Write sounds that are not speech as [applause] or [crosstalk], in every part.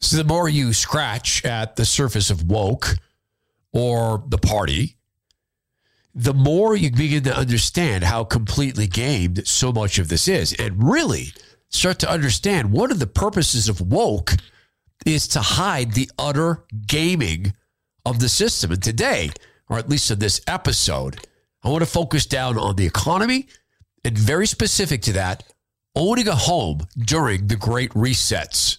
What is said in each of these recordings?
So the more you scratch at the surface of woke or the party, the more you begin to understand how completely gamed so much of this is. And really start to understand one of the purposes of woke is to hide the utter gaming of the system. And today, or at least in this episode, I want to focus down on the economy and very specific to that, owning a home during the great resets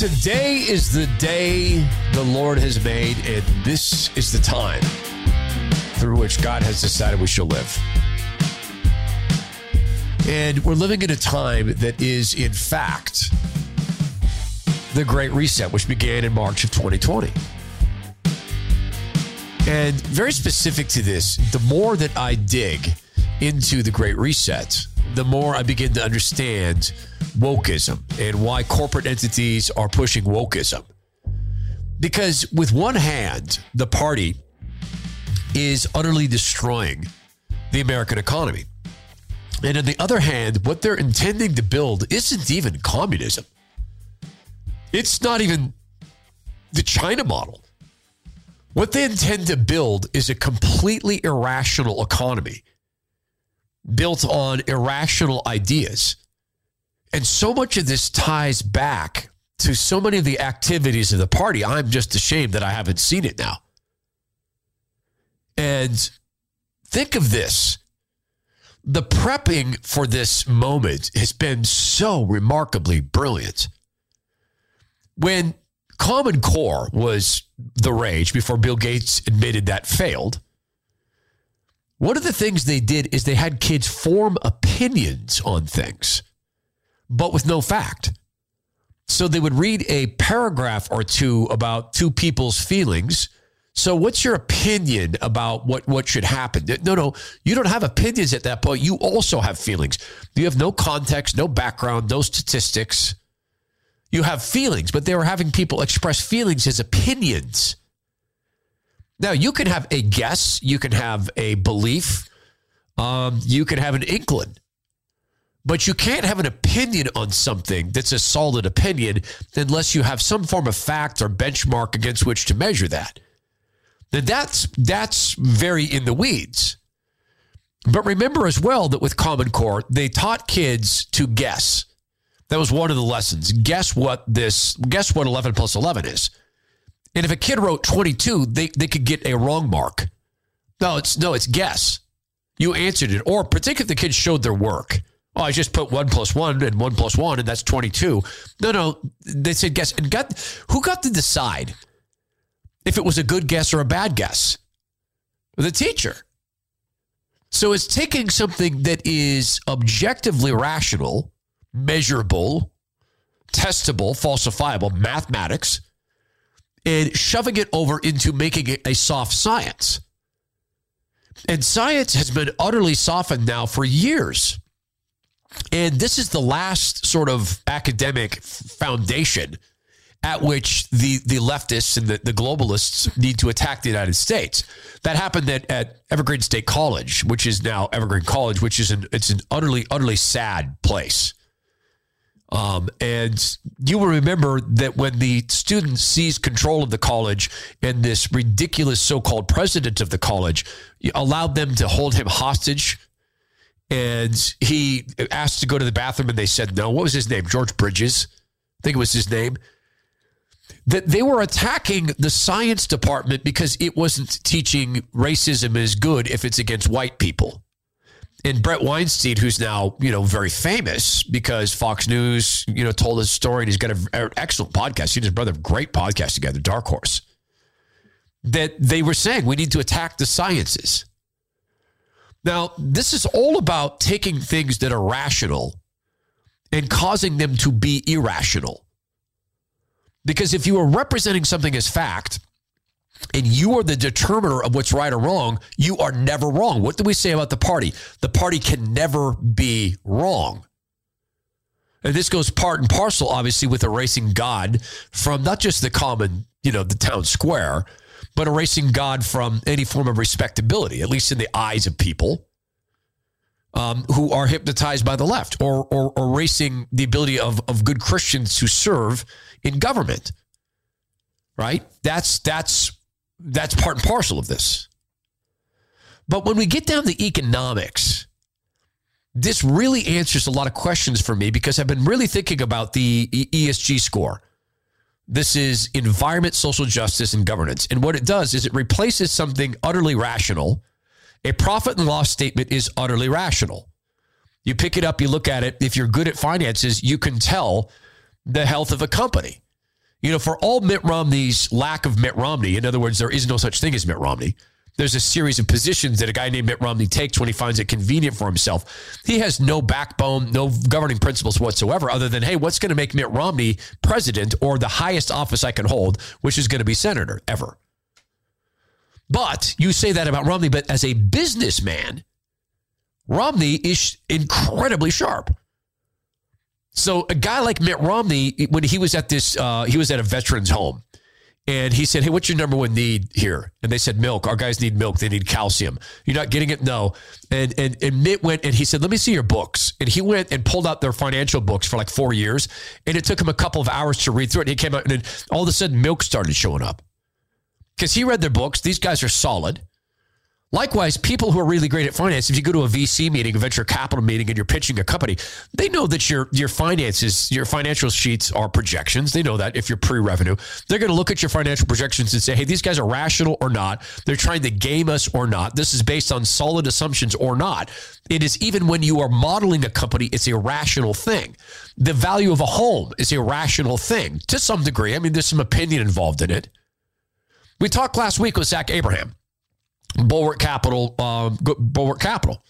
Today is the day the Lord has made, and this is the time through which God has decided we shall live. And we're living in a time that is, in fact, the Great Reset, which began in March of 2020. And very specific to this, the more that I dig into the Great Reset, the more I begin to understand wokeism and why corporate entities are pushing wokeism. Because, with one hand, the party is utterly destroying the American economy. And on the other hand, what they're intending to build isn't even communism. It's not even the China model. What they intend to build is a completely irrational economy built on irrational ideas. And so much of this ties back to so many of the activities of the party. I'm just ashamed that I haven't seen it now. And think of this the prepping for this moment has been so remarkably brilliant. When Common Core was the rage before Bill Gates admitted that failed, one of the things they did is they had kids form opinions on things, but with no fact. So they would read a paragraph or two about two people's feelings. So what's your opinion about what, what should happen? No, no, you don't have opinions at that point. You also have feelings. You have no context, no background, no statistics. You have feelings, but they were having people express feelings as opinions. Now, you can have a guess, you can have a belief, um, you can have an inkling, but you can't have an opinion on something that's a solid opinion unless you have some form of fact or benchmark against which to measure that. Now, that's, that's very in the weeds. But remember as well that with Common Core, they taught kids to guess. That was one of the lessons. Guess what this, guess what 11 plus 11 is. And if a kid wrote 22, they, they could get a wrong mark. No, it's no, it's guess. You answered it. Or particularly if the kids showed their work. Oh, I just put one plus one and one plus one, and that's 22. No, no. They said guess. And got who got to decide if it was a good guess or a bad guess? The teacher. So it's taking something that is objectively rational, measurable, testable, falsifiable, mathematics and shoving it over into making it a soft science. And science has been utterly softened now for years. And this is the last sort of academic foundation at which the, the leftists and the, the globalists need to attack the United States. That happened at, at Evergreen State College, which is now Evergreen College, which is an it's an utterly, utterly sad place. Um, and you will remember that when the student seized control of the college and this ridiculous so called president of the college allowed them to hold him hostage. And he asked to go to the bathroom and they said no. What was his name? George Bridges. I think it was his name. That they were attacking the science department because it wasn't teaching racism is good if it's against white people and Brett Weinstein, who's now you know very famous because Fox News you know told his story, and he's got an excellent podcast. He and his brother have great podcast together, Dark Horse. That they were saying we need to attack the sciences. Now, this is all about taking things that are rational and causing them to be irrational. Because if you are representing something as fact and you are the determiner of what's right or wrong, you are never wrong. What do we say about the party? The party can never be wrong. And this goes part and parcel, obviously, with erasing God from not just the common, you know, the town square, but erasing God from any form of respectability, at least in the eyes of people um, who are hypnotized by the left, or, or, or erasing the ability of, of good Christians to serve in government. Right? That's that's that's part and parcel of this. But when we get down to economics, this really answers a lot of questions for me because I've been really thinking about the ESG score. This is environment, social justice, and governance. And what it does is it replaces something utterly rational. A profit and loss statement is utterly rational. You pick it up, you look at it. If you're good at finances, you can tell the health of a company. You know, for all Mitt Romney's lack of Mitt Romney, in other words, there is no such thing as Mitt Romney. There's a series of positions that a guy named Mitt Romney takes when he finds it convenient for himself. He has no backbone, no governing principles whatsoever, other than, hey, what's going to make Mitt Romney president or the highest office I can hold, which is going to be senator ever. But you say that about Romney, but as a businessman, Romney is incredibly sharp. So a guy like Mitt Romney, when he was at this, uh, he was at a veterans home, and he said, "Hey, what's your number one need here?" And they said, "Milk. Our guys need milk. They need calcium. You're not getting it, no." And and and Mitt went and he said, "Let me see your books." And he went and pulled out their financial books for like four years, and it took him a couple of hours to read through it. And he came out, and then all of a sudden, milk started showing up because he read their books. These guys are solid. Likewise, people who are really great at finance, if you go to a VC meeting, a venture capital meeting, and you're pitching a company, they know that your your finances, your financial sheets are projections. They know that if you're pre-revenue, they're going to look at your financial projections and say, "Hey, these guys are rational or not. They're trying to game us or not. This is based on solid assumptions or not." It is even when you are modeling a company, it's a rational thing. The value of a home is a rational thing to some degree. I mean, there's some opinion involved in it. We talked last week with Zach Abraham Bulwark Capital, uh, Bulwark Capital,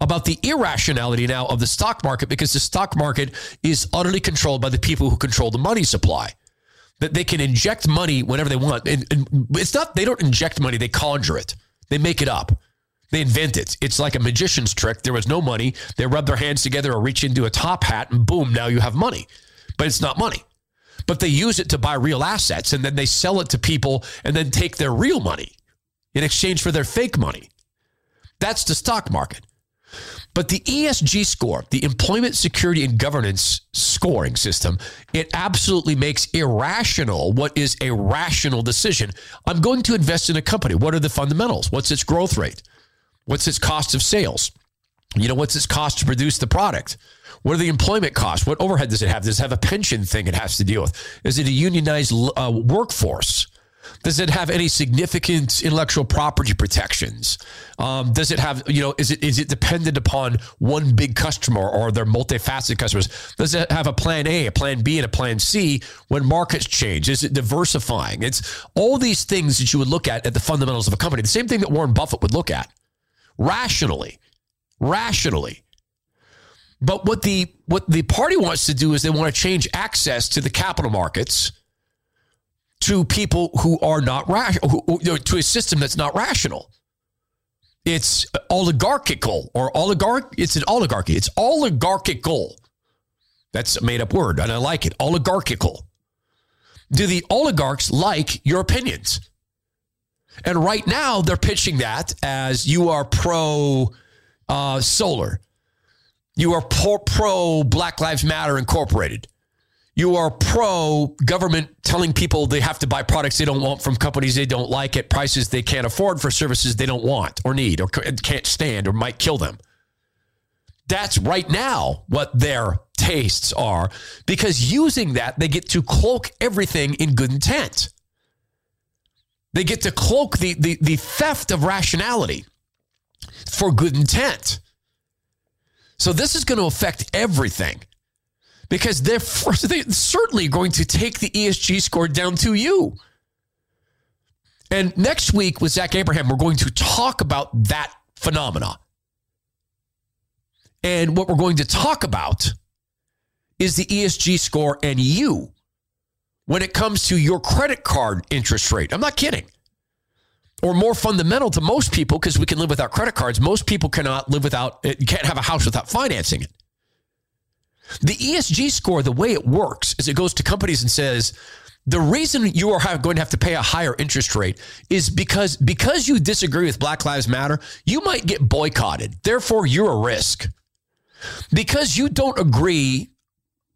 about the irrationality now of the stock market because the stock market is utterly controlled by the people who control the money supply. That they can inject money whenever they want, and, and it's not they don't inject money; they conjure it, they make it up. They invent it. It's like a magician's trick. There was no money. They rub their hands together or reach into a top hat, and boom, now you have money. But it's not money. But they use it to buy real assets, and then they sell it to people and then take their real money in exchange for their fake money. That's the stock market. But the ESG score, the Employment Security and Governance scoring system, it absolutely makes irrational what is a rational decision. I'm going to invest in a company. What are the fundamentals? What's its growth rate? What's its cost of sales? You know, what's its cost to produce the product? What are the employment costs? What overhead does it have? Does it have a pension thing it has to deal with? Is it a unionized uh, workforce? Does it have any significant intellectual property protections? Um, does it have, you know, is it is it dependent upon one big customer or their multifaceted customers? Does it have a plan A, a plan B, and a plan C when markets change? Is it diversifying? It's all these things that you would look at at the fundamentals of a company. The same thing that Warren Buffett would look at rationally, rationally. But what the what the party wants to do is they want to change access to the capital markets to people who are not rational, to a system that's not rational. It's oligarchical or oligarch. It's an oligarchy. It's oligarchical. That's a made up word, and I like it. Oligarchical. Do the oligarchs like your opinions? And right now, they're pitching that as you are pro uh, solar, you are pro Black Lives Matter Incorporated you are pro government telling people they have to buy products they don't want from companies they don't like at prices they can't afford for services they don't want or need or can't stand or might kill them. That's right now what their tastes are because using that, they get to cloak everything in good intent. They get to cloak the, the, the theft of rationality for good intent. So this is going to affect everything because they're, they're certainly going to take the ESG score down to you. And next week with Zach Abraham, we're going to talk about that phenomena. And what we're going to talk about is the ESG score and you. when it comes to your credit card interest rate. I'm not kidding. Or more fundamental to most people, because we can live without credit cards, most people cannot live without, eh, can't have a house without financing it. The ESG score, the way it works is it goes to companies and says, the reason you are going to have to pay a higher interest rate is because because you disagree with Black Lives Matter, you might get boycotted. Therefore, you're a risk. Because you don't agree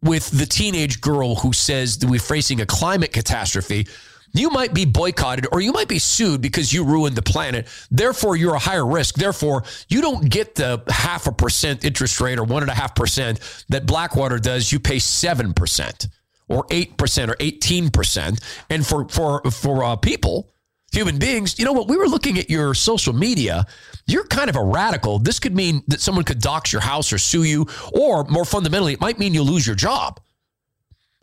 with the teenage girl who says that we're facing a climate catastrophe, you might be boycotted or you might be sued because you ruined the planet. Therefore, you're a higher risk. Therefore, you don't get the half a percent interest rate or one and a half percent that Blackwater does. You pay seven percent or eight percent or eighteen percent. And for for for uh, people, human beings, you know what? We were looking at your social media. You're kind of a radical. This could mean that someone could dox your house or sue you, or more fundamentally, it might mean you'll lose your job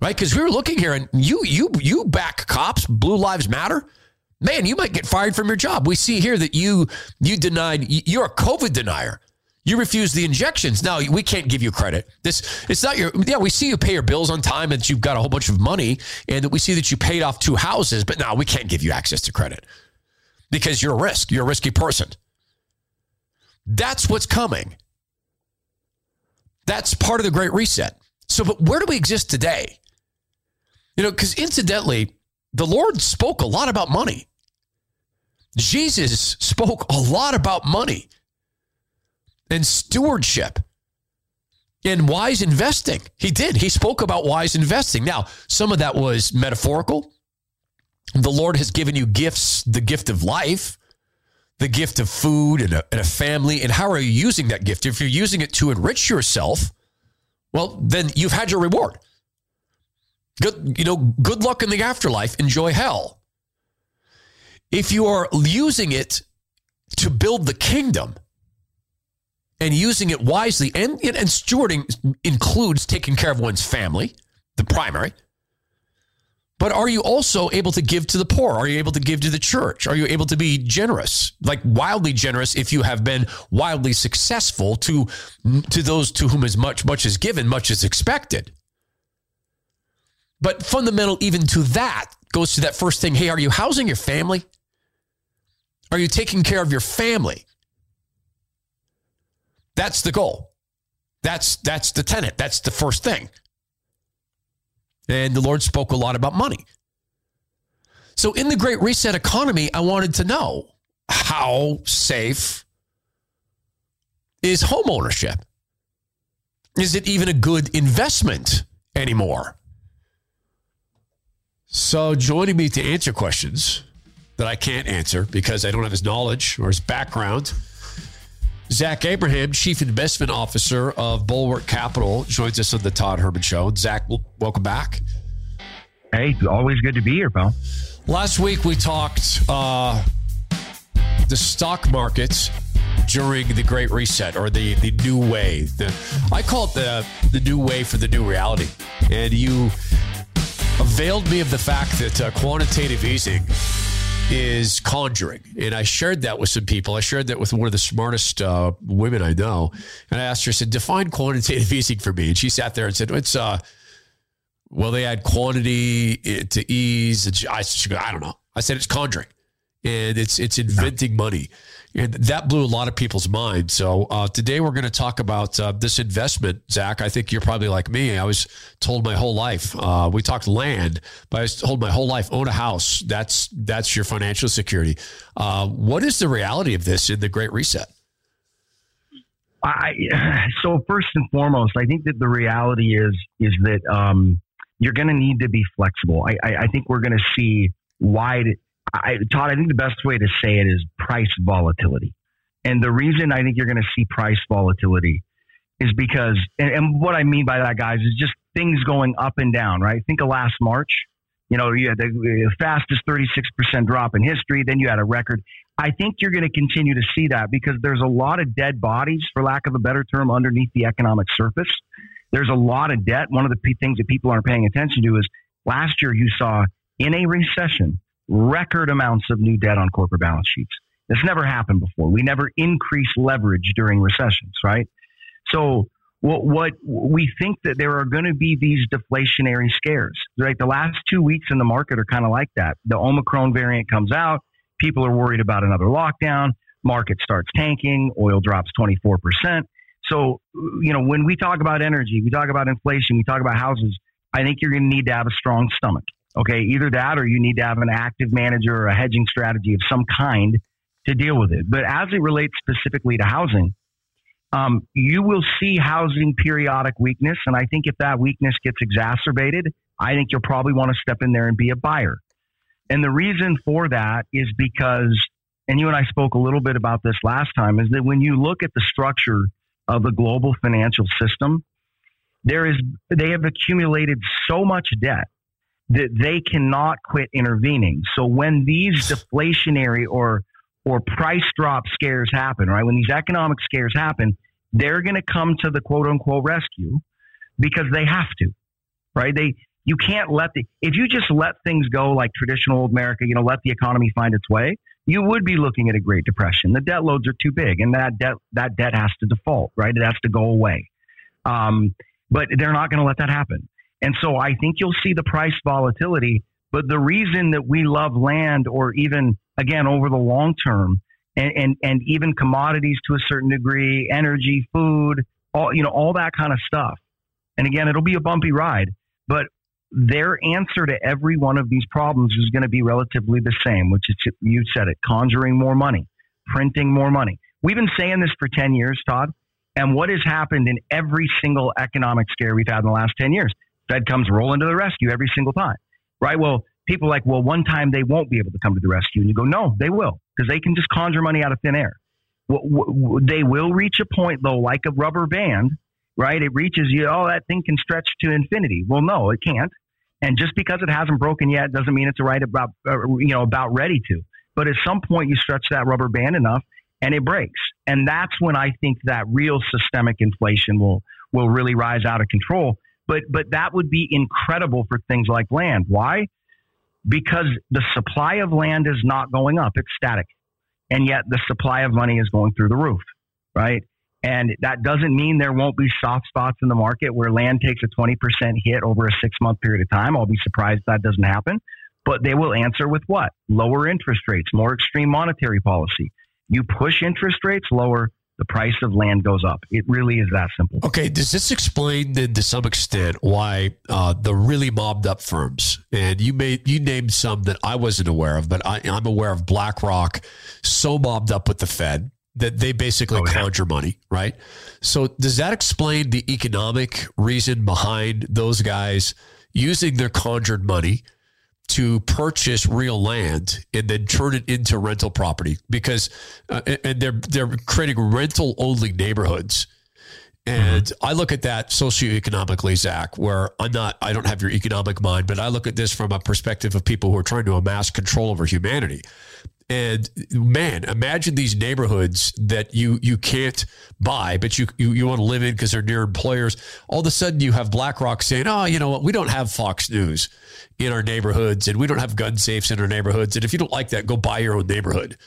right? Because we were looking here, and you you you back cops, Blue Lives Matter. Man, you might get fired from your job. We see here that you you denied. You're a COVID denier. You refuse the injections. Now we can't give you credit. This it's not your. Yeah, we see you pay your bills on time, and you've got a whole bunch of money, and that we see that you paid off two houses. But now we can't give you access to credit because you're a risk. You're a risky person. That's what's coming. That's part of the Great Reset. So, but where do we exist today? You know, because incidentally, the Lord spoke a lot about money. Jesus spoke a lot about money and stewardship and wise investing. He did. He spoke about wise investing. Now, some of that was metaphorical. The Lord has given you gifts, the gift of life, the gift of food and a, and a family. And how are you using that gift? If you're using it to enrich yourself, well, then you've had your reward. Good, you know, good luck in the afterlife. Enjoy hell. If you are using it to build the kingdom and using it wisely, and, and stewarding includes taking care of one's family, the primary. But are you also able to give to the poor? Are you able to give to the church? Are you able to be generous, like wildly generous if you have been wildly successful to to those to whom as much much is given, much is expected? But fundamental even to that goes to that first thing. Hey, are you housing your family? Are you taking care of your family? That's the goal. That's that's the tenet. That's the first thing. And the Lord spoke a lot about money. So in the great reset economy, I wanted to know how safe is home ownership? Is it even a good investment anymore? So, joining me to answer questions that I can't answer because I don't have his knowledge or his background, Zach Abraham, Chief Investment Officer of Bulwark Capital, joins us on the Todd Herman Show. Zach, welcome back. Hey, always good to be here, pal. Last week we talked uh, the stock markets during the Great Reset or the the new way. The, I call it the the new way for the new reality, and you availed me of the fact that uh, quantitative easing is conjuring. And I shared that with some people. I shared that with one of the smartest uh, women I know. And I asked her, I said, define quantitative [laughs] easing for me. And she sat there and said, it's, uh, well, they add quantity to ease. I, I don't know. I said, it's conjuring and it's, it's inventing money. And that blew a lot of people's minds. So uh, today we're going to talk about uh, this investment, Zach. I think you're probably like me. I was told my whole life. Uh, we talked land, but I was told my whole life own a house. That's that's your financial security. Uh, what is the reality of this in the Great Reset? I so first and foremost, I think that the reality is is that um, you're going to need to be flexible. I, I, I think we're going to see wide I, Todd, I think the best way to say it is price volatility. And the reason I think you're going to see price volatility is because, and, and, what I mean by that, guys, is just things going up and down, right? Think of last March. You know, you had the fastest 36% drop in history. Then you had a record. I think you're going to continue to see that because there's a lot of dead bodies, for lack of a better term, underneath the economic surface. There's a lot of debt. One of the p- things that people aren't paying attention to is last year you saw in a recession, record amounts of new debt on corporate balance sheets. This never happened before. We never increase leverage during recessions, right? So what, what we think that there are going to be these deflationary scares, right? The last two weeks in the market are kind of like that. The Omicron variant comes out, people are worried about another lockdown, market starts tanking, oil drops 24%. So, you know, when we talk about energy, we talk about inflation, we talk about houses, I think you're going to need to have a strong stomach. Okay. Either that or you need to have an active manager or a hedging strategy of some kind to deal with it. But as it relates specifically to housing, um, you will see housing periodic weakness. And I think if that weakness gets exacerbated, I think you'll probably want to step in there and be a buyer. And the reason for that is because, and you and I spoke a little bit about this last time, is that when you look at the structure of the global financial system, there is they have accumulated so much debt that they cannot quit intervening. So when these deflationary or or price drop scares happen, right? When these economic scares happen, they're going to come to the quote unquote rescue because they have to, right? They, you can't let the, if you just let things go like traditional old America, you know, let the economy find its way, you would be looking at a Great Depression. The debt loads are too big and that debt, that debt has to default, right? It has to go away. Um, but they're not going to let that happen. And so I think you'll see the price volatility. But the reason that we love land or even again over the long term and, and, and even commodities to a certain degree, energy, food, all, you know, all that kind of stuff. And again, it'll be a bumpy ride, but their answer to every one of these problems is going to be relatively the same, which is, you said it, conjuring more money, printing more money. We've been saying this for 10 years, Todd. And what has happened in every single economic scare we've had in the last 10 years? Fed comes rolling to the rescue every single time, right? Well, people like, well, one time they won't be able to come to the rescue. And you go, no, they will, because they can just conjure money out of thin air. They will reach a point, though, like a rubber band, right? It reaches you, oh, that thing can stretch to infinity. Well, no, it can't. And just because it hasn't broken yet doesn't mean it's right about, uh, you know, about ready to. But at some point, you stretch that rubber band enough and it breaks. And that's when I think that real systemic inflation will, will really rise out of control. But, but that would be incredible for things like land. Why? because the supply of land is not going up, it's static. And yet the supply of money is going through the roof, right? And that doesn't mean there won't be soft spots in the market where land takes a 20% hit over a six month period of time. I'll be surprised that doesn't happen. But they will answer with what? Lower interest rates, more extreme monetary policy. You push interest rates lower, the price of land goes up. It really is that simple. Okay, does this explain then to some extent why uh, the really mobbed up firms and you made you named some that I wasn't aware of, but I, am aware of BlackRock, so mobbed up with the Fed that they basically oh, yeah. conjure money, right? So does that explain the economic reason behind those guys using their conjured money? To purchase real land and then turn it into rental property because uh, and they're they're creating rental only neighborhoods and mm-hmm. I look at that socioeconomically, Zach, where I'm not, I don't have your economic mind, but I look at this from a perspective of people who are trying to amass control over humanity. And man, imagine these neighborhoods that you you can't buy, but you you, you want to live in because they're near employers. All of a sudden, you have BlackRock saying, "Oh, you know what? We don't have Fox News in our neighborhoods, and we don't have gun safes in our neighborhoods. And if you don't like that, go buy your own neighborhood."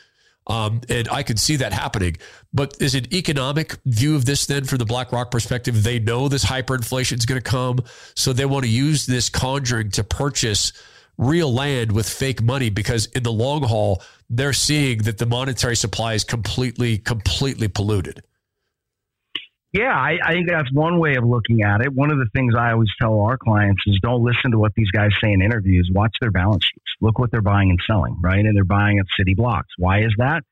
Um, and I could see that happening. But is an economic view of this then from the BlackRock perspective? They know this hyperinflation is going to come, so they want to use this conjuring to purchase real land with fake money because in the long haul, they're seeing that the monetary supply is completely, completely polluted. Yeah, I, I, think that's one way of looking at it. One of the things I always tell our clients is don't listen to what these guys say in interviews. Watch their balance sheets. Look what they're buying and selling, right? And they're buying at city blocks. Why is that?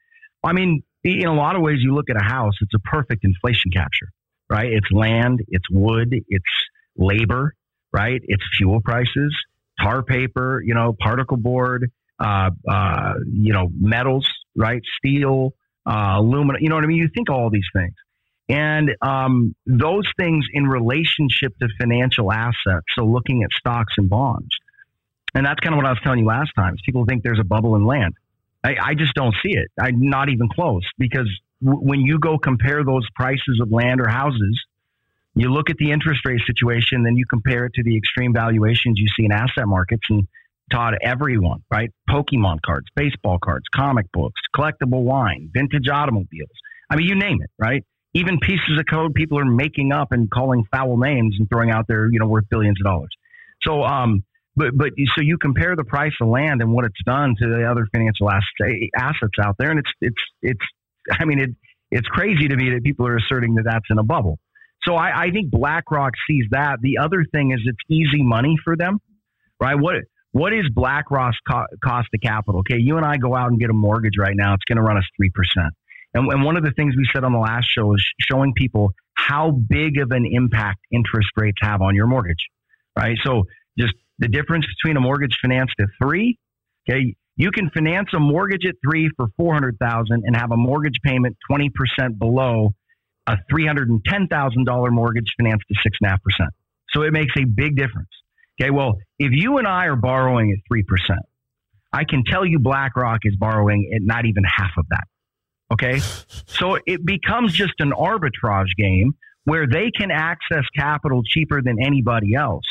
I mean, in a lot of ways, you look at a house, it's a perfect inflation capture, right? It's land, it's wood, it's labor, right? It's fuel prices, tar paper, you know, particle board, uh, uh, you know, metals, right? Steel, uh, aluminum, you know what I mean? You think all these things. And um, those things in relationship to financial assets, so looking at stocks and bonds. And that's kind of what I was telling you last time. Is people think there's a bubble in land. I, I just don't see it. I'm not even close because w- when you go compare those prices of land or houses, you look at the interest rate situation, then you compare it to the extreme valuations you see in asset markets and Todd, everyone, right? Pokemon cards, baseball cards, comic books, collectible wine, vintage automobiles. I mean, you name it, right? even pieces of code people are making up and calling foul names and throwing out there, you know, worth billions of dollars. So, um, but but so you compare the price of land and what it's done to the other financial assets out there, and it's it's it's. I mean, it it's crazy to me that people are asserting that that's in a bubble. So I, I think BlackRock sees that. The other thing is it's easy money for them, right? What what is BlackRock's co- cost of capital? Okay, you and I go out and get a mortgage right now. It's going to run us three percent. And, and one of the things we said on the last show is showing people how big of an impact interest rates have on your mortgage, right? So just the difference between a mortgage financed at three, okay, you can finance a mortgage at three for four hundred thousand and have a mortgage payment twenty percent below a three hundred and ten thousand dollar mortgage financed at six and a half percent. So it makes a big difference. Okay, well, if you and I are borrowing at three percent, I can tell you BlackRock is borrowing at not even half of that. Okay. [laughs] So it becomes just an arbitrage game where they can access capital cheaper than anybody else.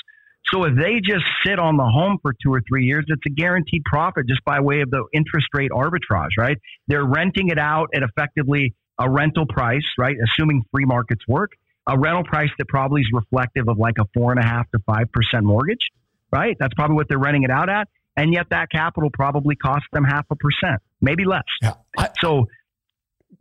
So if they just sit on the home for two or three years, it's a guaranteed profit just by way of the interest rate arbitrage, right? They're renting it out at effectively a rental price, right? Assuming free markets work, a rental price that probably is reflective of like a four and a half to five percent mortgage, right? That's probably what they're renting it out at. And yet that capital probably costs them half a percent, maybe less. Yeah, I, so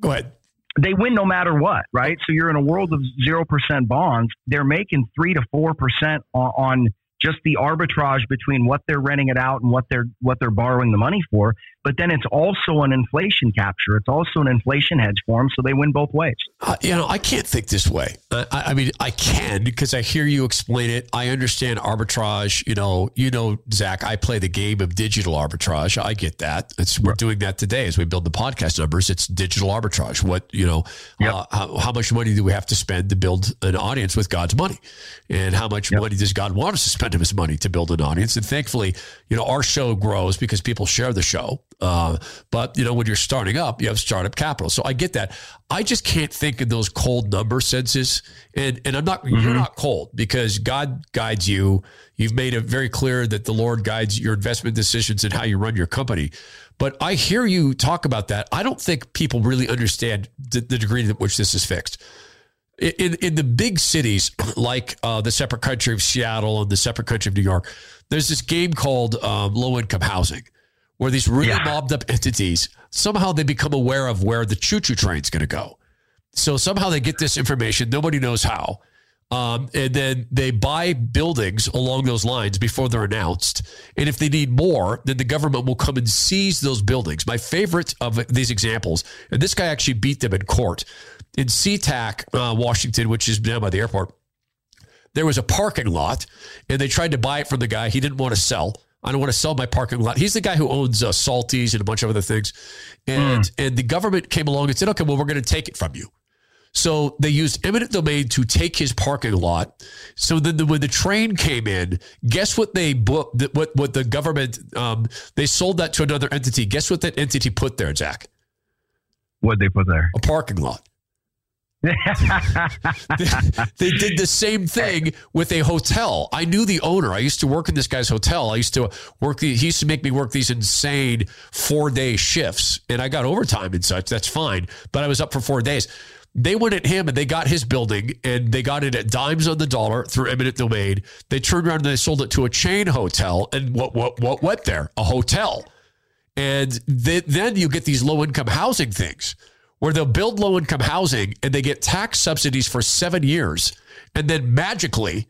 Go ahead. They win no matter what, right? So you're in a world of 0% bonds. They're making 3 to 4% on, on just the arbitrage between what they're renting it out and what they're what they're borrowing the money for. But then it's also an inflation capture. It's also an inflation hedge for them, so they win both ways. Uh, you know, I can't think this way. Uh, I, I, mean, I can because I hear you explain it. I understand arbitrage. You know, you know, Zach. I play the game of digital arbitrage. I get that. It's we're doing that today as we build the podcast numbers. It's digital arbitrage. What you know, yep. uh, how, how, much money do we have to spend to build an audience with God's money, and how much yep. money does God want us to spend his money to build an audience? And thankfully, you know, our show grows because people share the show. Uh, but you know, when you're starting up, you have startup capital. So I get that. I just can't think in those cold number senses. And and I'm not mm-hmm. you're not cold because God guides you. You've made it very clear that the Lord guides your investment decisions and how you run your company. But I hear you talk about that. I don't think people really understand the, the degree to which this is fixed. In in the big cities [coughs] like uh, the separate country of Seattle and the separate country of New York, there's this game called um, low income housing where these really yeah. mobbed up entities somehow they become aware of where the choo choo train's going to go. So somehow they get this information. Nobody knows how. Um, and then they buy buildings along those lines before they're announced. And if they need more, then the government will come and seize those buildings. My favorite of these examples, and this guy actually beat them in court in SeaTac, uh, Washington, which is down by the airport. There was a parking lot, and they tried to buy it from the guy. He didn't want to sell. I don't want to sell my parking lot. He's the guy who owns uh, Salties and a bunch of other things. And, mm. and the government came along and said, okay, well, we're going to take it from you. So they used eminent domain to take his parking lot. So then the, when the train came in, guess what they booked, what, what the government, um, they sold that to another entity. Guess what that entity put there, Zach? What'd they put there? A parking lot. [laughs] they did the same thing with a hotel. I knew the owner. I used to work in this guy's hotel. I used to work. he used to make me work these insane four day shifts, and I got overtime and such. That's fine, but I was up for four days. They went at him and they got his building and they got it at dimes on the dollar through eminent domain. They turned around and they sold it to a chain hotel. And what what what went there? A hotel. And then you get these low income housing things where they'll build low income housing and they get tax subsidies for seven years. And then magically,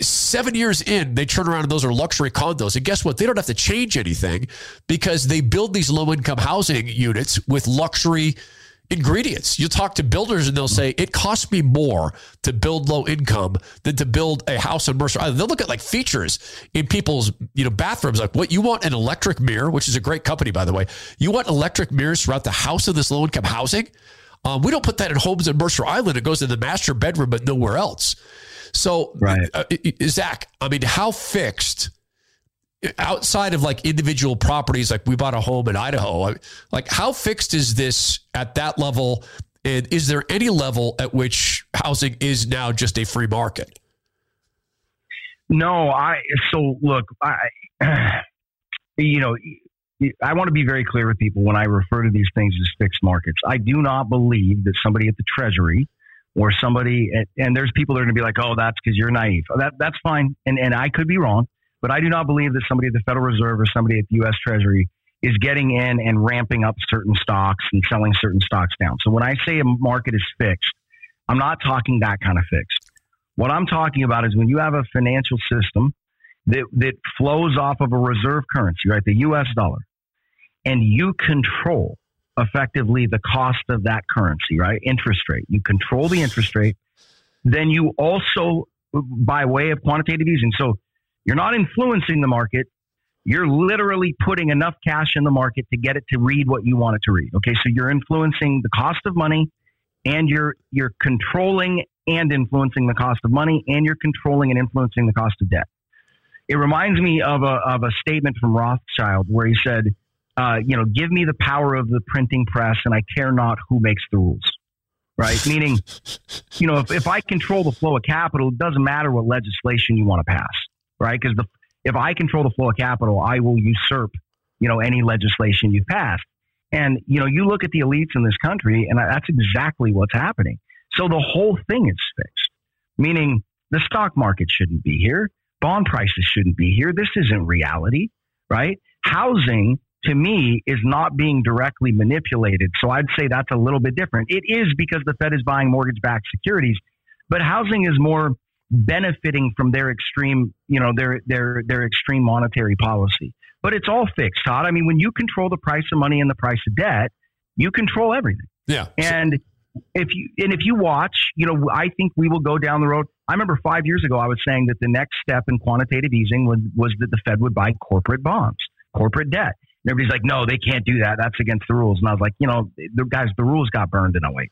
seven years in, they turn around and those are luxury condos. And guess what? They don't have to change anything because they build these low income housing units with luxury ingredients. You talk to builders and they'll say it costs me more to build low income than to build a house in Mercer Island. They'll look at like features in people's you know bathrooms, like what you want an electric mirror, which is a great company by the way. You want electric mirrors throughout the house of this low income housing. Um, we don't put that in homes in Mercer Island. It goes in the master bedroom, but nowhere else. So, right. Uh, Zach, I mean, how fixed outside of like individual properties, like we bought a home in Idaho, like how fixed is this at that level? And is there any level at which housing is now just a free market? No, I, so look, I, [clears throat] you know, I want to be very clear with people when I refer to these things as fixed markets. I do not believe that somebody at the Treasury or somebody, at, and there's people that are going to be like, oh, that's because you're naive. Oh, that, that's fine. And, and I could be wrong, but I do not believe that somebody at the Federal Reserve or somebody at the U.S. Treasury is getting in and ramping up certain stocks and selling certain stocks down. So when I say a market is fixed, I'm not talking that kind of fixed. What I'm talking about is when you have a financial system that, that flows off of a reserve currency, right? The US dollar, and you control effectively the cost of that currency, right? Interest rate. You control the interest rate. Then you also, by way of quantitative easing, so you're not influencing the market. You're literally putting enough cash in the market to get it to read what you want it to read. Okay, so you're influencing the cost of money, and you're you're controlling and influencing the cost of money, and you're controlling and influencing the cost of debt. It reminds me of a of a statement from Rothschild where he said, uh, "You know, give me the power of the printing press, and I care not who makes the rules." Right? Meaning, you know, if, if I control the flow of capital, it doesn't matter what legislation you want to pass, right? Because if I control the flow of capital, I will usurp, you know, any legislation you've passed. And you know, you look at the elites in this country, and that's exactly what's happening. So the whole thing is fixed, meaning the stock market shouldn't be here bond prices shouldn't be here. This isn't reality, right? Housing to me is not being directly manipulated. So I'd say that's a little bit different. It is because the Fed is buying mortgage backed securities, but housing is more benefiting from their extreme, you know, their their their extreme monetary policy. But it's all fixed, Todd. I mean, when you control the price of money and the price of debt, you control everything. Yeah. And if you and if you watch, you know, I think we will go down the road. I remember five years ago, I was saying that the next step in quantitative easing was, was that the Fed would buy corporate bonds, corporate debt. And everybody's like, no, they can't do that. That's against the rules. And I was like, you know, the guys, the rules got burned in 08.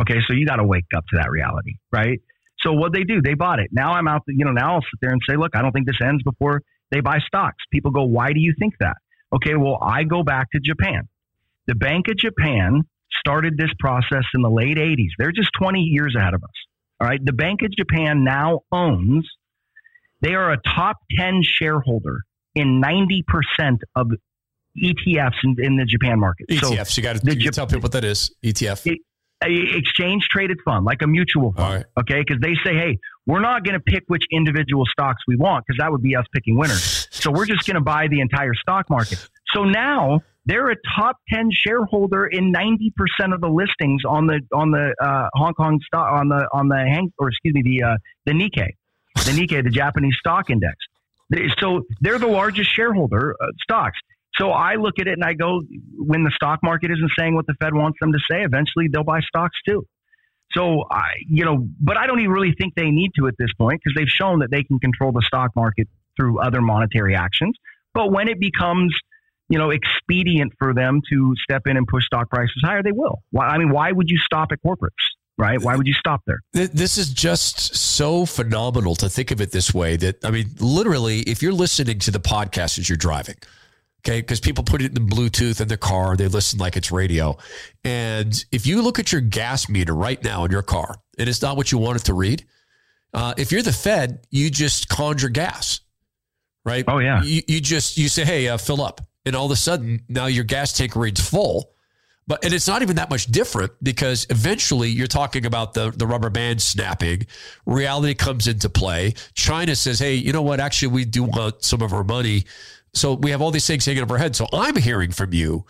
Okay, so you got to wake up to that reality, right? So what they do, they bought it. Now I'm out, you know, now I'll sit there and say, look, I don't think this ends before they buy stocks. People go, why do you think that? Okay, well, I go back to Japan. The Bank of Japan started this process in the late 80s. They're just 20 years ahead of us. All right. The Bank of Japan now owns, they are a top 10 shareholder in 90% of ETFs in, in the Japan market. ETFs, so you got to tell people what that is. ETF. It, exchange traded fund, like a mutual fund. Right. Okay. Because they say, hey, we're not going to pick which individual stocks we want because that would be us picking winners. [laughs] so we're just going to buy the entire stock market. So now they're a top 10 shareholder in 90% of the listings on the on the uh, Hong Kong stock on the on the Hang or excuse me the uh, the Nikkei, the Nikkei, the Japanese stock index. So they're the largest shareholder uh, stocks. So I look at it and I go, when the stock market isn't saying what the Fed wants them to say, eventually they'll buy stocks too. So I, you know, but I don't even really think they need to at this point because they've shown that they can control the stock market through other monetary actions. But when it becomes you know, expedient for them to step in and push stock prices higher, they will. Why, I mean, why would you stop at corporates? Right? Why would you stop there? This is just so phenomenal to think of it this way that, I mean, literally, if you're listening to the podcast as you're driving, okay, because people put it in Bluetooth in their car, they listen like it's radio. And if you look at your gas meter right now in your car and it's not what you want it to read, uh, if you're the Fed, you just conjure gas, right? Oh, yeah. You, you just, you say, hey, uh, fill up and all of a sudden now your gas tank reads full. But and it's not even that much different because eventually you're talking about the, the rubber band snapping. Reality comes into play. China says, hey, you know what? Actually, we do want some of our money. So we have all these things hanging over our head. So I'm hearing from you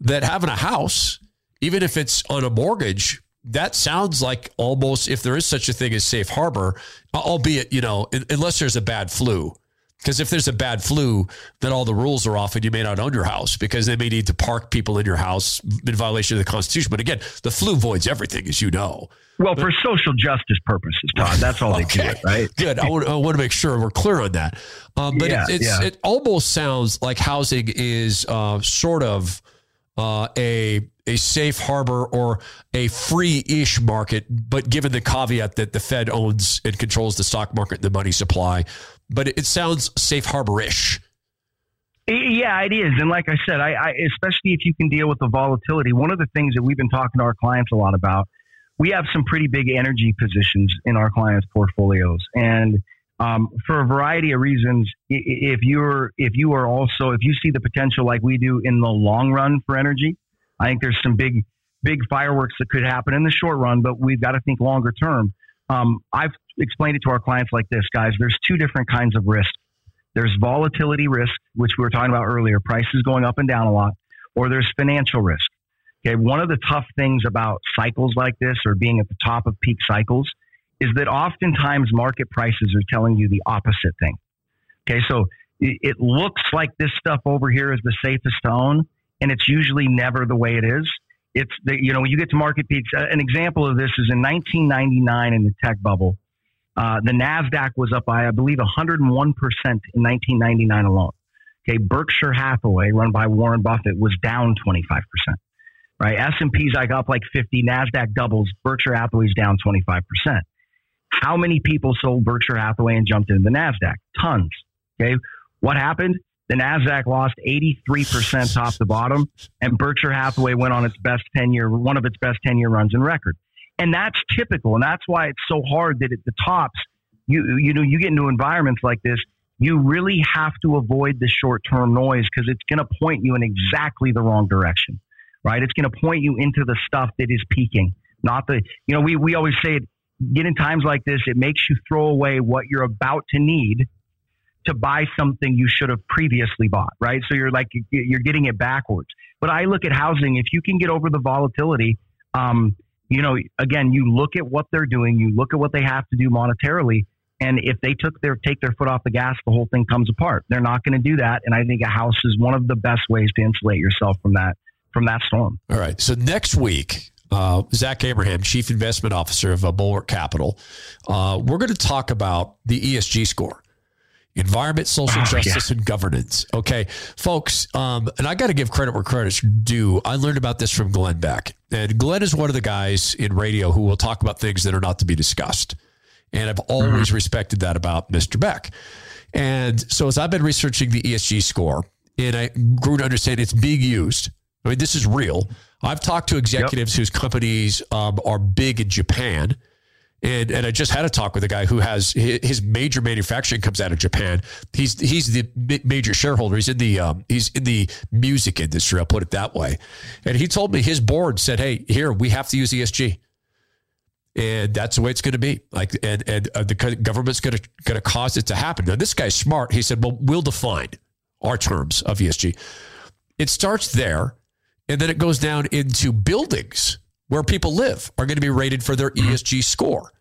that having a house, even if it's on a mortgage, that sounds like almost if there is such a thing as safe harbor, albeit, you know, unless there's a bad flu because if there's a bad flu, then all the rules are off and you may not own your house because they may need to park people in your house in violation of the Constitution. But again, the flu voids everything, as you know. Well, but, for social justice purposes, Todd, that's all okay. they do, right? Good. I want, I want, to make sure we're clear on that. Um, but yeah, it, yeah. it almost sounds like housing is uh, sort of uh, a a safe harbor or a free-ish market, but given the caveat that the Fed owns and controls the stock market and the money supply, but it sounds safe harbor-ish. Yeah, it is. And like I said, I, I, especially if you can deal with the volatility, one of the things that we've been talking to our clients a lot about, we have some pretty big energy positions in our clients' portfolios. And um, for a variety of reasons. If you're if you are also if you see the potential like we do in the long run for energy, I think there's some big big fireworks that could happen in the short run, but we've got to think longer term. Um, I've explained it to our clients like this, guys. There's two different kinds of risk. There's volatility risk, which we were talking about earlier, prices going up and down a lot, or there's financial risk. Okay, one of the tough things about cycles like this or being at the top of peak cycles is that oftentimes market prices are telling you the opposite thing. Okay, so it looks like this stuff over here is the safest to own, and it's usually never the way it is. It's the, you know, when you get to market peaks, an example of this is in 1999 in the tech bubble. Uh, the NASDAQ was up by, I believe, 101% in 1999 alone. Okay, Berkshire Hathaway, run by Warren Buffett, was down 25%. Right, S&P's like up like 50, NASDAQ doubles, Berkshire Hathaway's down 25%. How many people sold Berkshire Hathaway and jumped into the NASDAQ? Tons. Okay, what happened? The NASDAQ lost 83% [laughs] top to bottom, and Berkshire Hathaway went on its best 10 year, one of its best 10 year runs in record. And that's typical. And that's why it's so hard that at the tops, you, you know, you get into environments like this, you really have to avoid the short term noise because it's going to point you in exactly the wrong direction, right? It's going to point you into the stuff that is peaking, not the, you know, we, we always say it, get in times like this, it makes you throw away what you're about to need to buy something you should have previously bought, right? So you're like, you're getting it backwards. But I look at housing, if you can get over the volatility, um, you know, again, you look at what they're doing, you look at what they have to do monetarily, and if they took their take their foot off the gas, the whole thing comes apart. They're not going to do that, and I think a house is one of the best ways to insulate yourself from that from that storm. All right. So next week, uh, Zach Abraham, Chief Investment Officer of uh, Bulwark Capital, uh, we're going to talk about the ESG score environment, social oh, justice, yeah. and governance. Okay, folks, um, and I got to give credit where credit's due. I learned about this from Glenn Beck. And Glenn is one of the guys in radio who will talk about things that are not to be discussed. And I've always mm-hmm. respected that about Mr. Beck. And so as I've been researching the ESG score, and I grew to understand it's being used. I mean, this is real. I've talked to executives yep. whose companies um, are big in Japan and and I just had a talk with a guy who has his major manufacturing comes out of Japan. He's he's the major shareholder. He's in the um, he's in the music industry. I'll put it that way. And he told me his board said, "Hey, here we have to use ESG." and that's the way it's going to be. Like, and and uh, the government's going to going to cause it to happen. Now, this guy's smart. He said, "Well, we'll define our terms of ESG." It starts there, and then it goes down into buildings where people live are going to be rated for their mm-hmm. ESG score.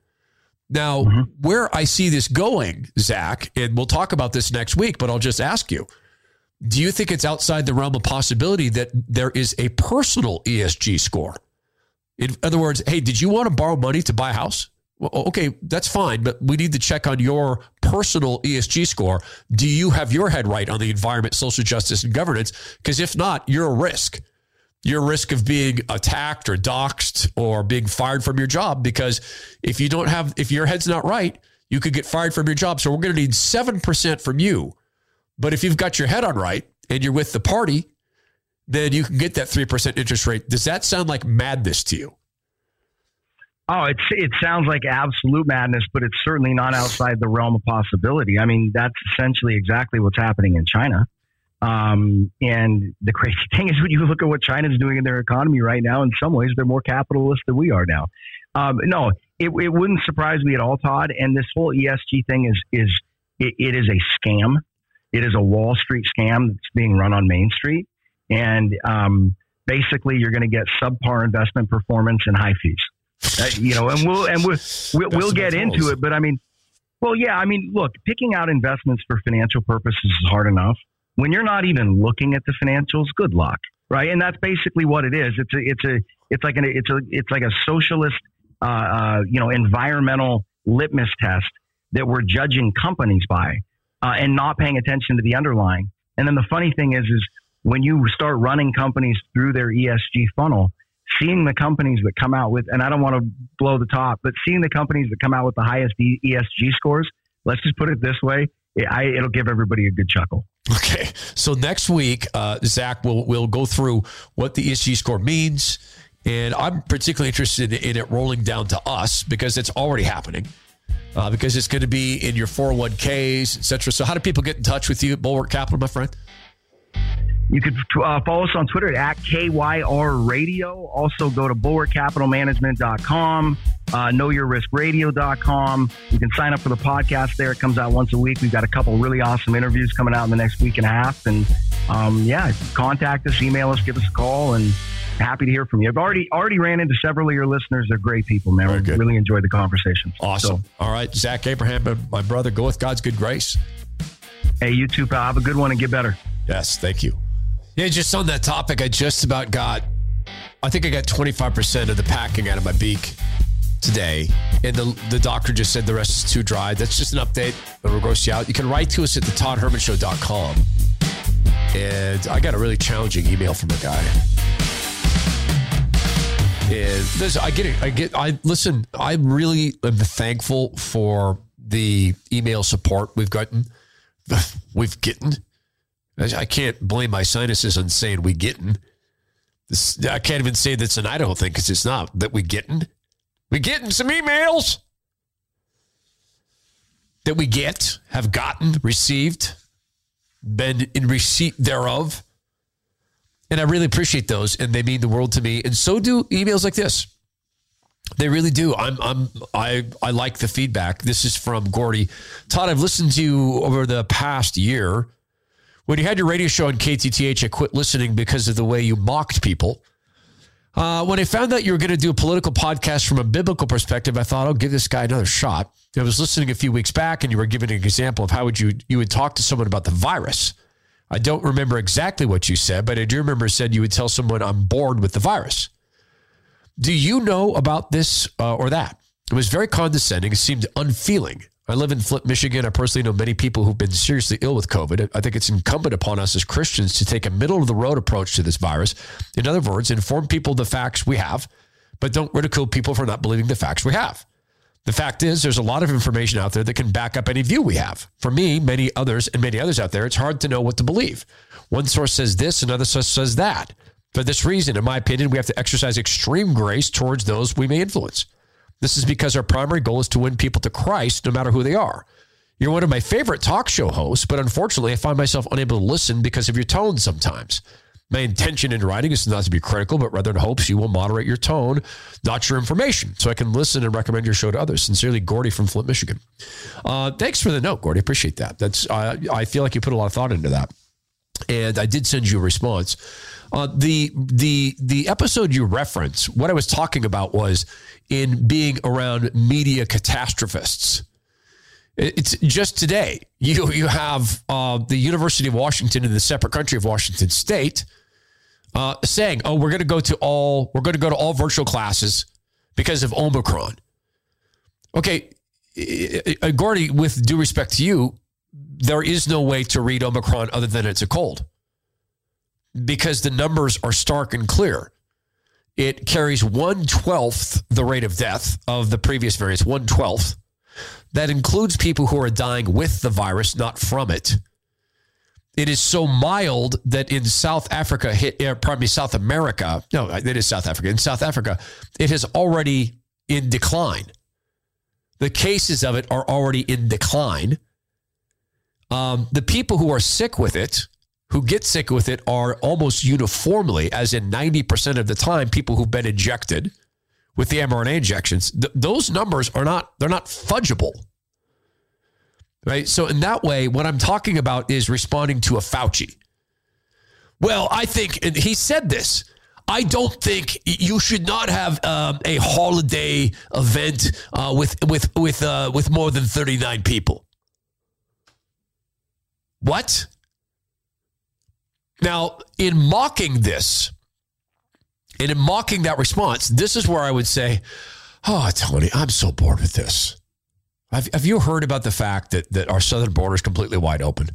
Now, mm-hmm. where I see this going, Zach, and we'll talk about this next week, but I'll just ask you do you think it's outside the realm of possibility that there is a personal ESG score? In other words, hey, did you want to borrow money to buy a house? Well, okay, that's fine, but we need to check on your personal ESG score. Do you have your head right on the environment, social justice, and governance? Because if not, you're a risk your risk of being attacked or doxxed or being fired from your job because if you don't have if your head's not right you could get fired from your job so we're going to need 7% from you but if you've got your head on right and you're with the party then you can get that 3% interest rate does that sound like madness to you Oh, it's it sounds like absolute madness, but it's certainly not outside the realm of possibility. I mean, that's essentially exactly what's happening in China. Um, and the crazy [laughs] thing is, when you look at what China's doing in their economy right now, in some ways, they're more capitalist than we are now. Um, no, it, it, wouldn't surprise me at all, Todd. And this whole ESG thing is is it, it is a scam. It is a Wall Street scam that's being run on Main Street, and um, basically, you're going to get subpar investment performance and high fees. Uh, you know, and we'll and we'll we'll, we'll get into it, but I mean, well, yeah, I mean, look, picking out investments for financial purposes is hard enough when you're not even looking at the financials, good luck, right? And that's basically what it is. It's a, it's a, it's like an, it's a, it's like a socialist, uh, uh, you know, environmental litmus test that we're judging companies by, uh, and not paying attention to the underlying. And then the funny thing is, is when you start running companies through their ESG funnel, seeing the companies that come out with, and I don't want to blow the top, but seeing the companies that come out with the highest ESG scores, let's just put it this way, I, it'll give everybody a good chuckle. Okay, so next week, uh, Zach will will go through what the ESG score means, and I'm particularly interested in it rolling down to us because it's already happening. uh, because it's going to be in your 401ks, etc. So, how do people get in touch with you at Bulwark Capital, my friend? You could uh, follow us on Twitter at KYR Radio. Also, go to bulwarkcapitalmanagement.com, uh, knowyourriskradio.com. You can sign up for the podcast there. It comes out once a week. We've got a couple really awesome interviews coming out in the next week and a half. And um, yeah, contact us, email us, give us a call, and happy to hear from you. I've already already ran into several of your listeners. They're great people, man. We really enjoyed the conversation. Awesome. So, All right, Zach Abraham, my brother, go with God's good grace. Hey, you too, pal. Have a good one and get better. Yes, thank you. Yeah, just on that topic, I just about got, I think I got 25% of the packing out of my beak today. And the, the doctor just said the rest is too dry. That's just an update. It'll gross you out. You can write to us at the toddhermanshow.com. And I got a really challenging email from a guy. And I get it. I get, I listen, I really am thankful for the email support we've gotten. [laughs] We've gotten I can't blame my sinuses on saying we getting. I can't even say that's an Idaho thing because it's not that we getting. We getting some emails that we get, have gotten, received, been in receipt thereof. And I really appreciate those, and they mean the world to me. And so do emails like this. They really do. I'm I'm I I like the feedback. This is from Gordy. Todd, I've listened to you over the past year when you had your radio show on KTTH, I quit listening because of the way you mocked people. Uh, when I found out you were going to do a political podcast from a biblical perspective, I thought, I'll give this guy another shot. I was listening a few weeks back, and you were giving an example of how would you you would talk to someone about the virus. I don't remember exactly what you said, but I do remember said you would tell someone I'm bored with the virus. Do you know about this uh, or that? It was very condescending. It seemed unfeeling. I live in Flint, Michigan. I personally know many people who've been seriously ill with COVID. I think it's incumbent upon us as Christians to take a middle of the road approach to this virus. In other words, inform people the facts we have, but don't ridicule people for not believing the facts we have. The fact is, there's a lot of information out there that can back up any view we have. For me, many others, and many others out there, it's hard to know what to believe. One source says this, another source says that. For this reason, in my opinion, we have to exercise extreme grace towards those we may influence. This is because our primary goal is to win people to Christ, no matter who they are. You're one of my favorite talk show hosts, but unfortunately, I find myself unable to listen because of your tone sometimes. My intention in writing is not to be critical, but rather in hopes you will moderate your tone, not your information, so I can listen and recommend your show to others. Sincerely, Gordy from Flint, Michigan. Uh, thanks for the note, Gordy. Appreciate that. That's uh, I feel like you put a lot of thought into that, and I did send you a response. Uh, the the the episode you reference, what I was talking about was in being around media catastrophists. It's just today. You you have uh, the University of Washington in the separate country of Washington State uh, saying, "Oh, we're going to go to all we're going to go to all virtual classes because of Omicron." Okay, Gordy, with due respect to you, there is no way to read Omicron other than it's a cold because the numbers are stark and clear. It carries one twelfth the rate of death of the previous variants, one twelfth. That includes people who are dying with the virus, not from it. It is so mild that in South Africa, uh, pardon me, South America, no, it is South Africa. In South Africa, it has already in decline. The cases of it are already in decline. Um, the people who are sick with it who get sick with it are almost uniformly, as in 90% of the time, people who've been injected with the mRNA injections. Th- those numbers are not, they're not fudgeable. Right. So, in that way, what I'm talking about is responding to a Fauci. Well, I think, and he said this. I don't think you should not have um, a holiday event uh, with with with uh, with more than 39 people. What? Now, in mocking this, and in mocking that response, this is where I would say, Oh, Tony, I'm so bored with this. Have, have you heard about the fact that, that our southern border is completely wide open?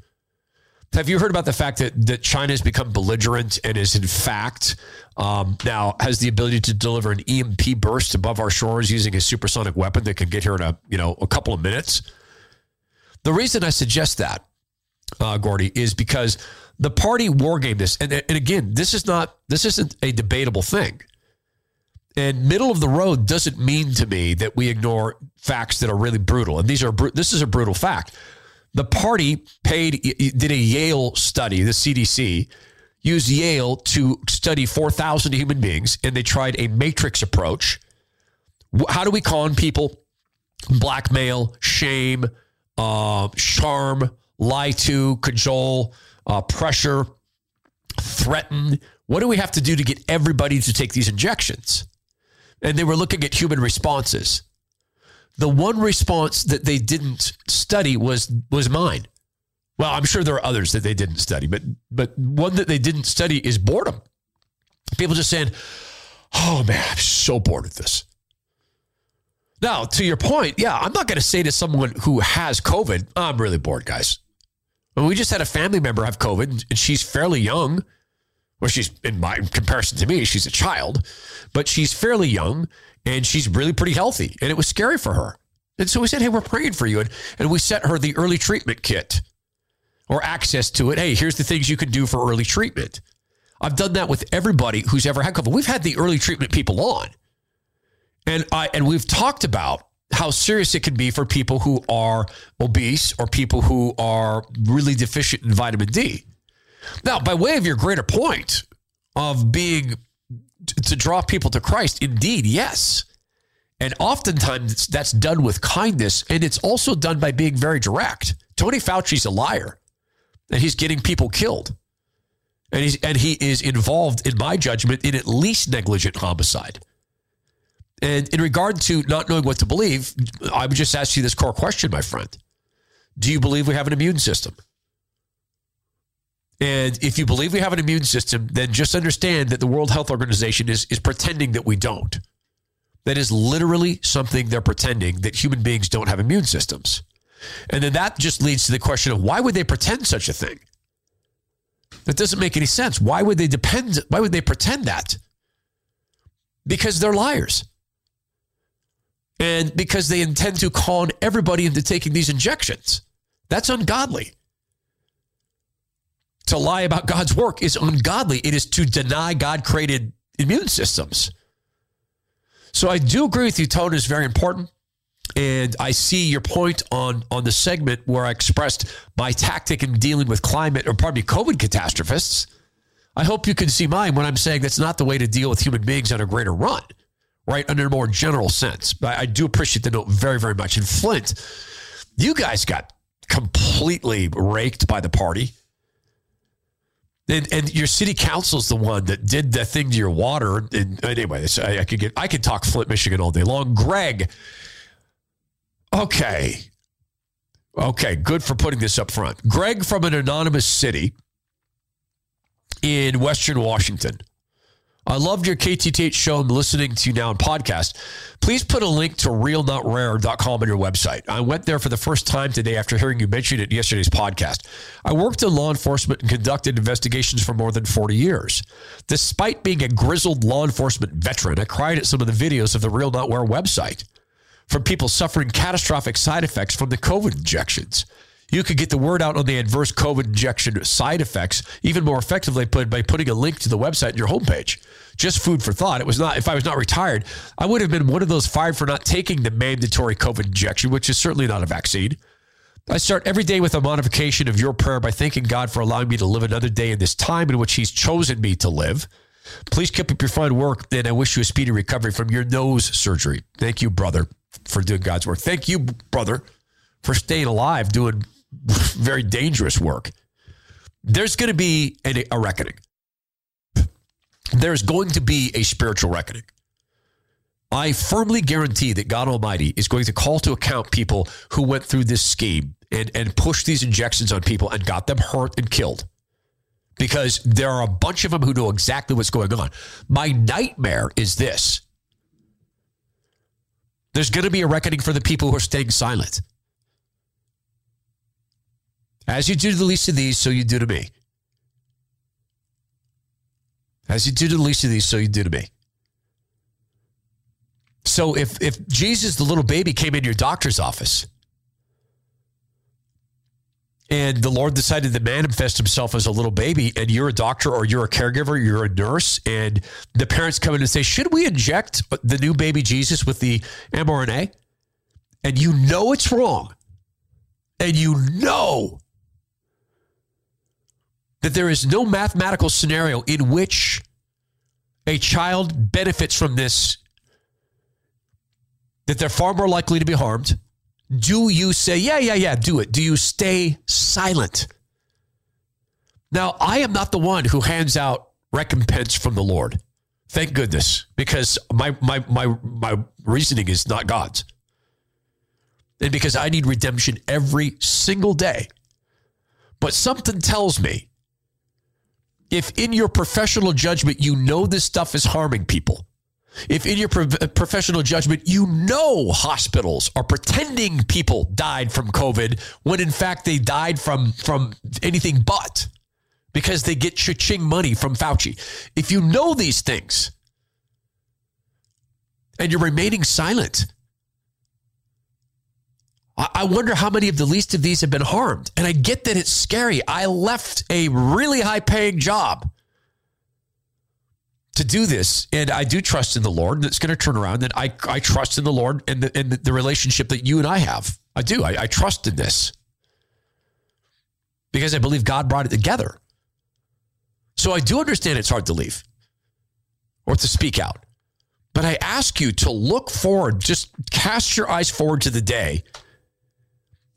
Have you heard about the fact that, that China has become belligerent and is, in fact, um, now has the ability to deliver an EMP burst above our shores using a supersonic weapon that can get here in a you know a couple of minutes? The reason I suggest that, uh, Gordy, is because the party war game this, and, and again, this is not this isn't a debatable thing. And middle of the road doesn't mean to me that we ignore facts that are really brutal. And these are this is a brutal fact. The party paid did a Yale study, the CDC used Yale to study 4,000 human beings, and they tried a matrix approach. How do we con people? Blackmail, shame, uh, charm, lie to, cajole, uh, pressure, threaten. What do we have to do to get everybody to take these injections? And they were looking at human responses. The one response that they didn't study was was mine. Well, I'm sure there are others that they didn't study, but but one that they didn't study is boredom. People just saying, "Oh man, I'm so bored with this." Now, to your point, yeah, I'm not going to say to someone who has COVID, "I'm really bored, guys." We just had a family member have COVID, and she's fairly young. Well, she's in my comparison to me, she's a child, but she's fairly young and she's really pretty healthy, and it was scary for her. And so we said, "Hey, we're praying for you," and, and we sent her the early treatment kit or access to it. Hey, here's the things you can do for early treatment. I've done that with everybody who's ever had COVID. We've had the early treatment people on. And I and we've talked about how serious it can be for people who are obese or people who are really deficient in vitamin D. Now, by way of your greater point of being to draw people to Christ, indeed, yes. And oftentimes that's done with kindness, and it's also done by being very direct. Tony Fauci's a liar and he's getting people killed. And he's and he is involved, in my judgment, in at least negligent homicide. And in regard to not knowing what to believe, I would just ask you this core question, my friend. Do you believe we have an immune system? And if you believe we have an immune system, then just understand that the World Health Organization is, is pretending that we don't. That is literally something they're pretending that human beings don't have immune systems. And then that just leads to the question of why would they pretend such a thing? That doesn't make any sense. Why would they depend why would they pretend that? Because they're liars. And because they intend to con everybody into taking these injections. That's ungodly. To lie about God's work is ungodly. It is to deny God created immune systems. So I do agree with you, tone is very important. And I see your point on on the segment where I expressed my tactic in dealing with climate or pardon me, COVID catastrophists. I hope you can see mine when I'm saying that's not the way to deal with human beings on a greater run, right? Under a more general sense. But I do appreciate the note very, very much. And Flint, you guys got completely raked by the party. And, and your city council is the one that did the thing to your water. And anyway, I, I could get I could talk Flint, Michigan all day long. Greg Okay. Okay, good for putting this up front. Greg from an anonymous city in Western Washington. I loved your KTTH show. I'm listening to you now on podcast. Please put a link to realnotrare.com on your website. I went there for the first time today after hearing you mention it in yesterday's podcast. I worked in law enforcement and conducted investigations for more than 40 years. Despite being a grizzled law enforcement veteran, I cried at some of the videos of the Real Not Rare website from people suffering catastrophic side effects from the COVID injections. You could get the word out on the adverse COVID injection side effects even more effectively by putting a link to the website in your homepage. Just food for thought. It was not, if I was not retired, I would have been one of those fired for not taking the mandatory COVID injection, which is certainly not a vaccine. I start every day with a modification of your prayer by thanking God for allowing me to live another day in this time in which He's chosen me to live. Please keep up your fine work, and I wish you a speedy recovery from your nose surgery. Thank you, brother for doing God's work. Thank you, brother, for staying alive, doing very dangerous work. There's going to be a, reckoning. There's going to be a spiritual reckoning. I firmly guarantee that God Almighty is going to call to account people who went through this scheme and, and pushed these injections on people and got them hurt and killed. Because there are a bunch of them who know exactly what's going on. My nightmare is this there's going to be a reckoning for the people who are staying silent. As you do to the least of these, so you do to me. As you do to the least of these, so you do to me. So if if Jesus, the little baby, came in your doctor's office and the Lord decided to manifest himself as a little baby, and you're a doctor or you're a caregiver, you're a nurse, and the parents come in and say, Should we inject the new baby Jesus with the mRNA? And you know it's wrong. And you know that there is no mathematical scenario in which a child benefits from this, that they're far more likely to be harmed do you say, yeah, yeah, yeah, do it? Do you stay silent? Now, I am not the one who hands out recompense from the Lord. Thank goodness, because my my my my reasoning is not God's. And because I need redemption every single day. But something tells me if in your professional judgment you know this stuff is harming people, if in your pro- professional judgment you know hospitals are pretending people died from COVID when in fact they died from from anything but because they get cha-ching money from Fauci. If you know these things and you're remaining silent, I wonder how many of the least of these have been harmed. And I get that it's scary. I left a really high paying job to do this. And I do trust in the Lord that's going to turn around. And I, I trust in the Lord and the, and the relationship that you and I have. I do. I, I trust in this because I believe God brought it together. So I do understand it's hard to leave or to speak out. But I ask you to look forward, just cast your eyes forward to the day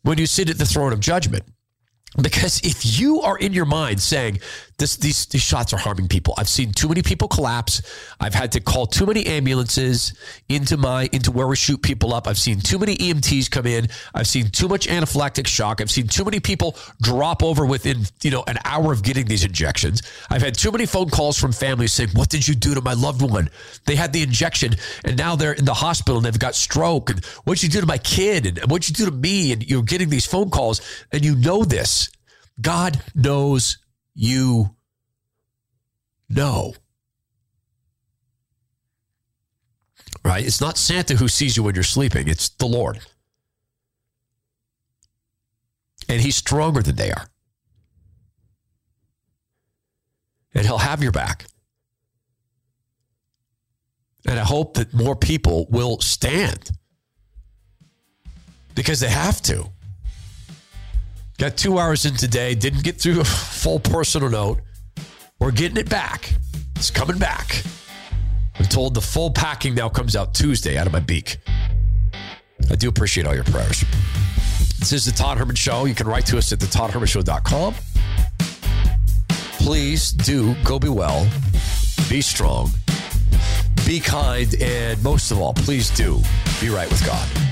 when you sit at the throne of judgment. Because if you are in your mind saying this, these these shots are harming people, I've seen too many people collapse. I've had to call too many ambulances into my into where we shoot people up. I've seen too many EMTs come in. I've seen too much anaphylactic shock. I've seen too many people drop over within you know an hour of getting these injections. I've had too many phone calls from families saying, "What did you do to my loved one? They had the injection and now they're in the hospital and they've got stroke. And what'd you do to my kid? And what'd you do to me?" And you're getting these phone calls and you know this God knows you know. Right? It's not Santa who sees you when you're sleeping, it's the Lord. And he's stronger than they are. And he'll have your back. And I hope that more people will stand because they have to. Got two hours in today, didn't get through a full personal note. We're getting it back. It's coming back. I'm told the full packing now comes out Tuesday out of my beak. I do appreciate all your prayers. This is the Todd Herman Show. You can write to us at the ToddHermanShow.com. Please do go be well, be strong, be kind, and most of all, please do be right with God.